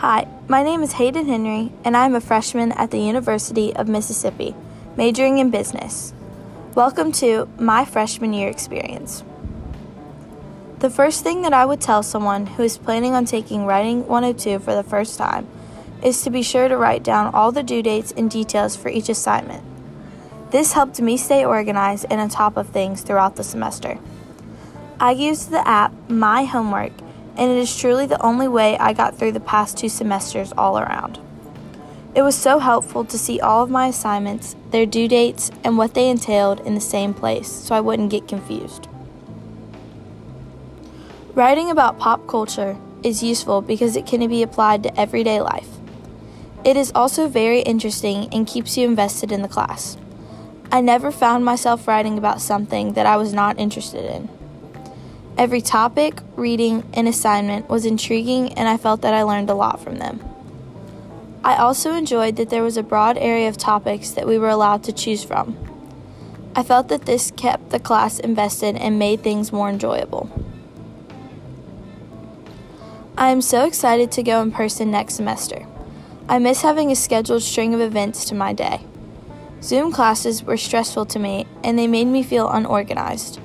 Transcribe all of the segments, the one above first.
Hi, my name is Hayden Henry, and I am a freshman at the University of Mississippi, majoring in business. Welcome to my freshman year experience. The first thing that I would tell someone who is planning on taking Writing 102 for the first time is to be sure to write down all the due dates and details for each assignment. This helped me stay organized and on top of things throughout the semester. I used the app My Homework, and it is truly the only way I got through the past two semesters all around. It was so helpful to see all of my assignments, their due dates, and what they entailed in the same place so I wouldn't get confused. Writing about pop culture is useful because it can be applied to everyday life. It is also very interesting and keeps you invested in the class. I never found myself writing about something that I was not interested in. Every topic, reading, and assignment was intriguing, and I felt that I learned a lot from them. I also enjoyed that there was a broad area of topics that we were allowed to choose from. I felt that this kept the class invested and made things more enjoyable. I am so excited to go in person next semester. I miss having a scheduled string of events to my day. Zoom classes were stressful to me and they made me feel unorganized.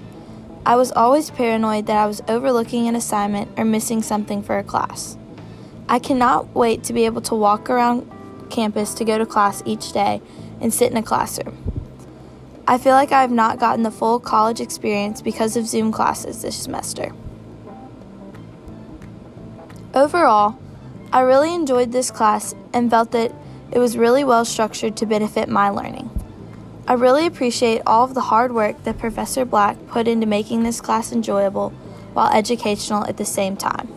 I was always paranoid that I was overlooking an assignment or missing something for a class. I cannot wait to be able to walk around campus to go to class each day and sit in a classroom. I feel like I have not gotten the full college experience because of Zoom classes this semester. Overall, I really enjoyed this class and felt that it was really well structured to benefit my learning. I really appreciate all of the hard work that Professor Black put into making this class enjoyable while educational at the same time.